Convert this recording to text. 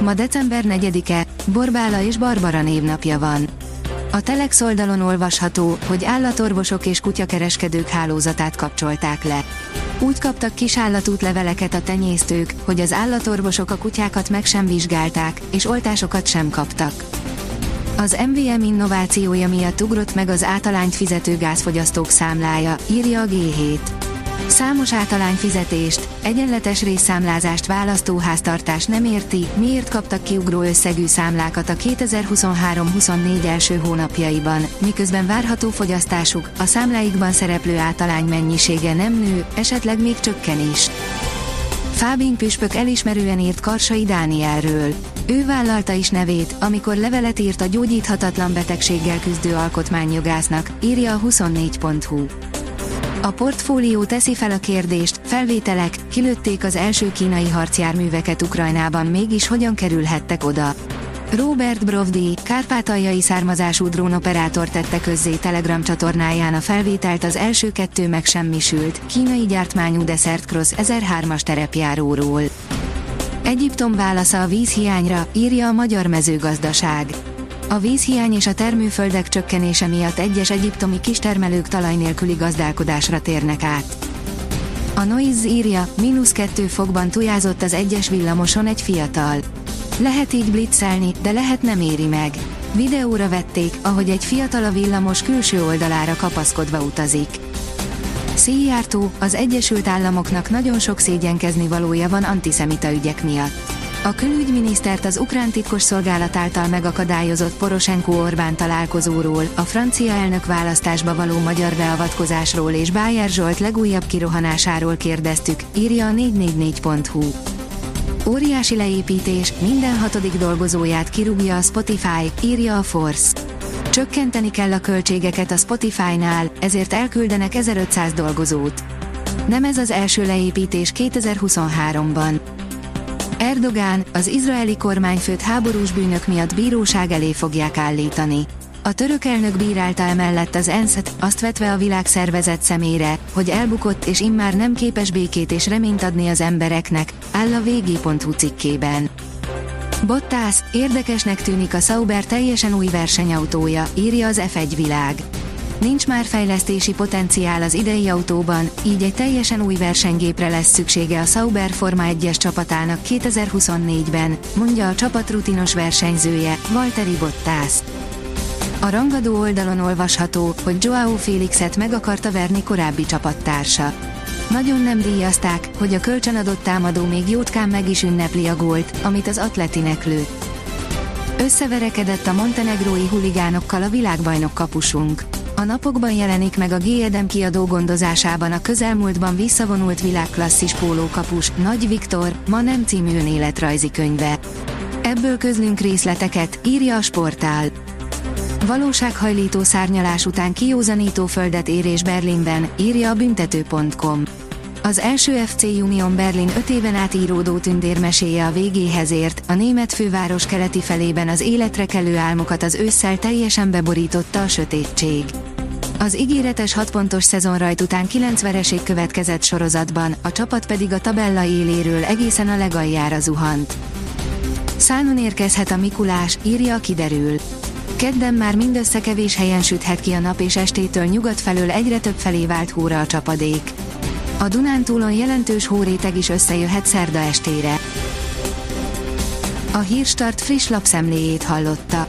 Ma december 4-e, Borbála és Barbara névnapja van. A Telex oldalon olvasható, hogy állatorvosok és kutyakereskedők hálózatát kapcsolták le. Úgy kaptak kis állatútleveleket a tenyésztők, hogy az állatorvosok a kutyákat meg sem vizsgálták, és oltásokat sem kaptak. Az MVM innovációja miatt ugrott meg az átalányt fizető gázfogyasztók számlája, írja a G7. Számos átalány fizetést, egyenletes részszámlázást választóháztartás nem érti, miért kaptak kiugró összegű számlákat a 2023-24 első hónapjaiban, miközben várható fogyasztásuk, a számláikban szereplő átalány mennyisége nem nő, esetleg még csökken is. Fábin püspök elismerően írt Karsai Dánielről. Ő vállalta is nevét, amikor levelet írt a gyógyíthatatlan betegséggel küzdő alkotmányjogásznak, írja a 24.hu. A portfólió teszi fel a kérdést, felvételek, kilőtték az első kínai harcjárműveket Ukrajnában mégis hogyan kerülhettek oda. Robert Brovdi, kárpátaljai származású drónoperátor tette közzé Telegram csatornáján a felvételt az első kettő megsemmisült, kínai gyártmányú Desert Cross 1003-as terepjáróról. Egyiptom válasza a vízhiányra, írja a magyar mezőgazdaság. A vízhiány és a termőföldek csökkenése miatt egyes egyiptomi kistermelők talaj nélküli gazdálkodásra térnek át. A Noise írja, mínusz kettő fokban tujázott az egyes villamoson egy fiatal. Lehet így blitzelni, de lehet nem éri meg. Videóra vették, ahogy egy fiatal a villamos külső oldalára kapaszkodva utazik. Szíjártó, az Egyesült Államoknak nagyon sok szégyenkezni valója van antiszemita ügyek miatt. A külügyminisztert az ukrán titkos szolgálat által megakadályozott Poroshenko Orbán találkozóról, a francia elnök választásba való magyar beavatkozásról és Bájer Zsolt legújabb kirohanásáról kérdeztük, írja a 444.hu. Óriási leépítés, minden hatodik dolgozóját kirúgja a Spotify, írja a Force. Csökkenteni kell a költségeket a Spotify-nál, ezért elküldenek 1500 dolgozót. Nem ez az első leépítés 2023-ban. Erdogán, az izraeli kormányfőt háborús bűnök miatt bíróság elé fogják állítani. A török elnök bírálta emellett az ensz azt vetve a világszervezet szemére, hogy elbukott és immár nem képes békét és reményt adni az embereknek, áll a vg.hu cikkében. Bottas, érdekesnek tűnik a Sauber teljesen új versenyautója, írja az F1 világ. Nincs már fejlesztési potenciál az idei autóban, így egy teljesen új versenygépre lesz szüksége a Sauber Forma 1-es csapatának 2024-ben, mondja a csapat rutinos versenyzője, Valtteri Bottas. A rangadó oldalon olvasható, hogy Joao Félixet meg akarta verni korábbi csapattársa. Nagyon nem díjazták, hogy a kölcsönadott támadó még jótkán meg is ünnepli a gólt, amit az atletinek lőtt. Összeverekedett a montenegrói huligánokkal a világbajnok kapusunk. A napokban jelenik meg a G. kiadó gondozásában a közelmúltban visszavonult világklasszis pólókapus, Nagy Viktor, ma nem című önéletrajzi könyve. Ebből közlünk részleteket, írja a sportál. Valósághajlító szárnyalás után kiózanító földet érés Berlinben, írja a büntető.com. Az első FC Union Berlin 5 éven át íródó tündérmeséje a végéhez ért, a német főváros keleti felében az életre kelő álmokat az ősszel teljesen beborította a sötétség. Az ígéretes 6 pontos szezonrajt után 9 vereség következett sorozatban, a csapat pedig a tabella éléről egészen a legaljára zuhant. Szánon érkezhet a Mikulás, írja kiderül. Kedden már mindössze kevés helyen süthet ki a nap és estétől nyugat felől egyre több felé vált hóra a csapadék. A Dunántúlon jelentős hóréteg is összejöhet szerda estére. A Hírstart friss lapszemléjét hallotta.